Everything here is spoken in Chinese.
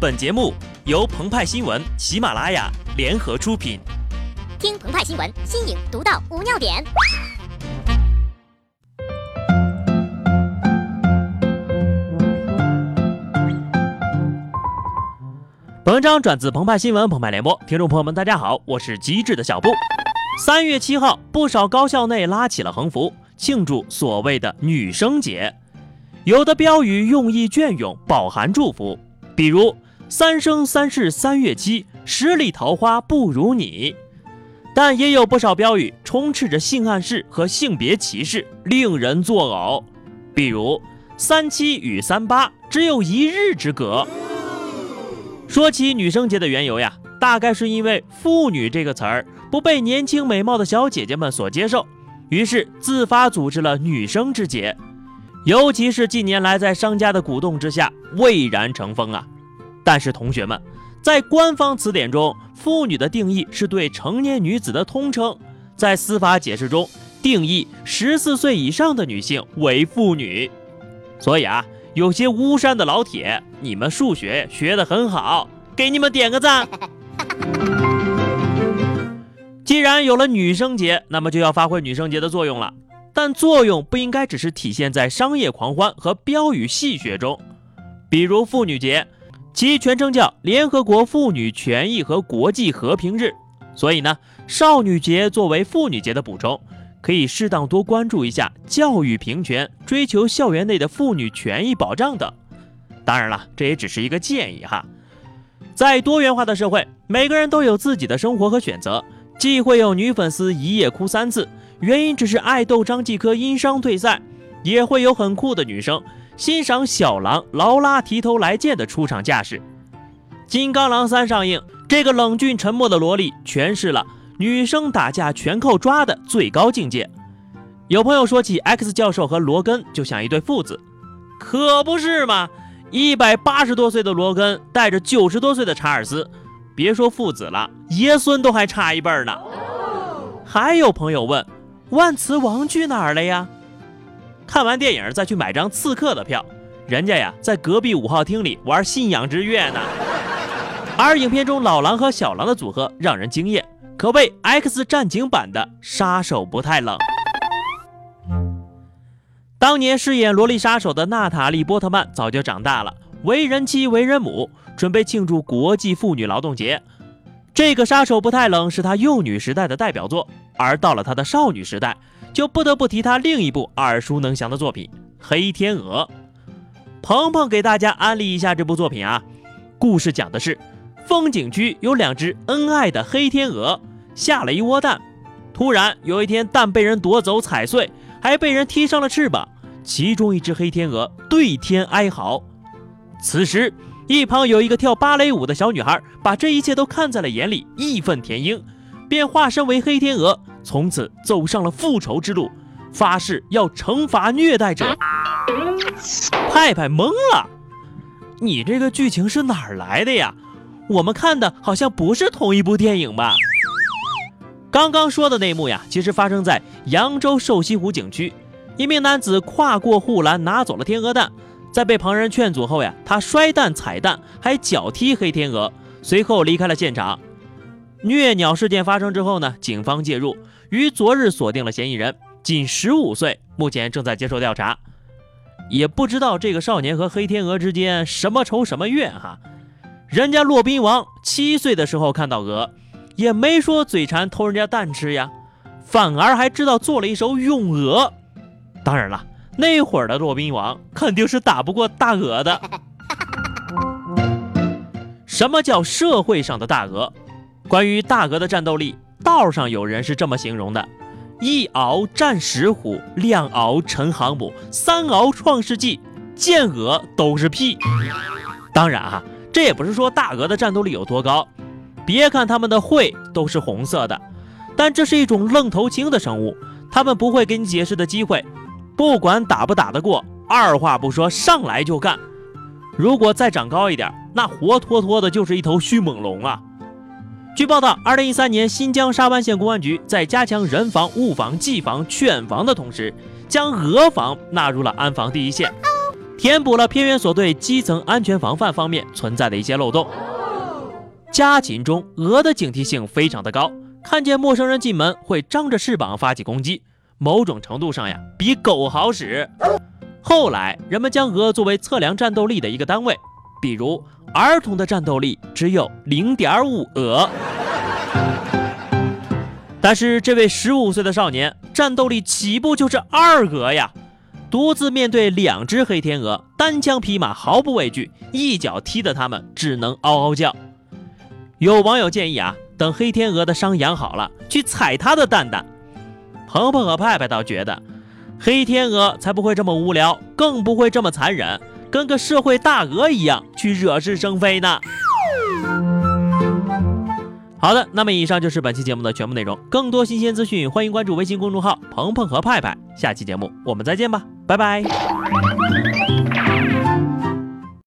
本节目由澎湃新闻、喜马拉雅联合出品。听澎湃新闻，新颖独到，无尿点。本文章转自澎湃新闻、澎湃联播，听众朋友们，大家好，我是机智的小布。三月七号，不少高校内拉起了横幅，庆祝所谓的女生节。有的标语用意隽永，饱含祝福，比如。三生三世三月七，十里桃花不如你。但也有不少标语充斥着性暗示和性别歧视，令人作呕。比如三七与三八只有一日之隔。说起女生节的缘由呀，大概是因为“妇女”这个词儿不被年轻美貌的小姐姐们所接受，于是自发组织了女生之节。尤其是近年来在商家的鼓动之下，蔚然成风啊。但是同学们，在官方词典中，“妇女”的定义是对成年女子的通称，在司法解释中定义十四岁以上的女性为妇女。所以啊，有些巫山的老铁，你们数学学得很好，给你们点个赞。既然有了女生节，那么就要发挥女生节的作用了。但作用不应该只是体现在商业狂欢和标语戏谑中，比如妇女节。其全称叫联合国妇女权益和国际和平日，所以呢，少女节作为妇女节的补充，可以适当多关注一下教育平权、追求校园内的妇女权益保障等。当然了，这也只是一个建议哈。在多元化的社会，每个人都有自己的生活和选择，既会有女粉丝一夜哭三次，原因只是爱豆张继科因伤退赛，也会有很酷的女生。欣赏小狼劳拉提头来见的出场架势，《金刚狼三》上映，这个冷峻沉默的萝莉诠释了女生打架全靠抓的最高境界。有朋友说起 X 教授和罗根就像一对父子，可不是嘛？一百八十多岁的罗根带着九十多岁的查尔斯，别说父子了，爷孙都还差一辈呢。还有朋友问，万磁王去哪儿了呀？看完电影再去买张刺客的票，人家呀在隔壁五号厅里玩信仰之月呢。而影片中老狼和小狼的组合让人惊艳，可谓 X 战警版的杀手不太冷。当年饰演萝莉杀手的娜塔莉波特曼早就长大了，为人妻为人母，准备庆祝国际妇女劳动节。这个杀手不太冷是她幼女时代的代表作，而到了她的少女时代。就不得不提他另一部耳熟能详的作品《黑天鹅》。鹏鹏给大家安利一下这部作品啊，故事讲的是风景区有两只恩爱的黑天鹅下了一窝蛋，突然有一天蛋被人夺走踩碎，还被人踢伤了翅膀，其中一只黑天鹅对天哀嚎。此时一旁有一个跳芭蕾舞的小女孩，把这一切都看在了眼里，义愤填膺，便化身为黑天鹅。从此走上了复仇之路，发誓要惩罚虐待者。派派懵了，你这个剧情是哪儿来的呀？我们看的好像不是同一部电影吧？刚刚说的那幕呀，其实发生在扬州瘦西湖景区。一名男子跨过护栏拿走了天鹅蛋，在被旁人劝阻后呀，他摔蛋踩蛋，还脚踢黑天鹅，随后离开了现场。虐鸟事件发生之后呢，警方介入，于昨日锁定了嫌疑人，仅十五岁，目前正在接受调查。也不知道这个少年和黑天鹅之间什么仇什么怨哈。人家骆宾王七岁的时候看到鹅，也没说嘴馋偷人家蛋吃呀，反而还知道做了一手咏鹅。当然了，那会儿的骆宾王肯定是打不过大鹅的。什么叫社会上的大鹅？关于大鹅的战斗力，道上有人是这么形容的：一鳌战石虎，两鳌成航母，三鳌创世纪，见鹅都是屁。当然啊，这也不是说大鹅的战斗力有多高。别看它们的喙都是红色的，但这是一种愣头青的生物，它们不会给你解释的机会，不管打不打得过，二话不说上来就干。如果再长高一点，那活脱脱的就是一头迅猛龙啊！据报道，二零一三年，新疆沙湾县公安局在加强人防、物防、技防、犬防的同时，将鹅防纳入了安防第一线。填补了偏远所对基层安全防范方面存在的一些漏洞。家禽中，鹅的警惕性非常的高，看见陌生人进门会张着翅膀发起攻击，某种程度上呀，比狗好使。后来，人们将鹅作为测量战斗力的一个单位，比如儿童的战斗力只有零点五鹅，但是这位十五岁的少年战斗力起步就是二鹅呀！独自面对两只黑天鹅，单枪匹马，毫不畏惧，一脚踢得他们只能嗷嗷叫。有网友建议啊，等黑天鹅的伤养好了，去踩它的蛋蛋。鹏鹏和派派倒觉得。黑天鹅才不会这么无聊，更不会这么残忍，跟个社会大鹅一样去惹是生非呢。好的，那么以上就是本期节目的全部内容。更多新鲜资讯，欢迎关注微信公众号“鹏鹏和派派”。下期节目我们再见吧，拜拜。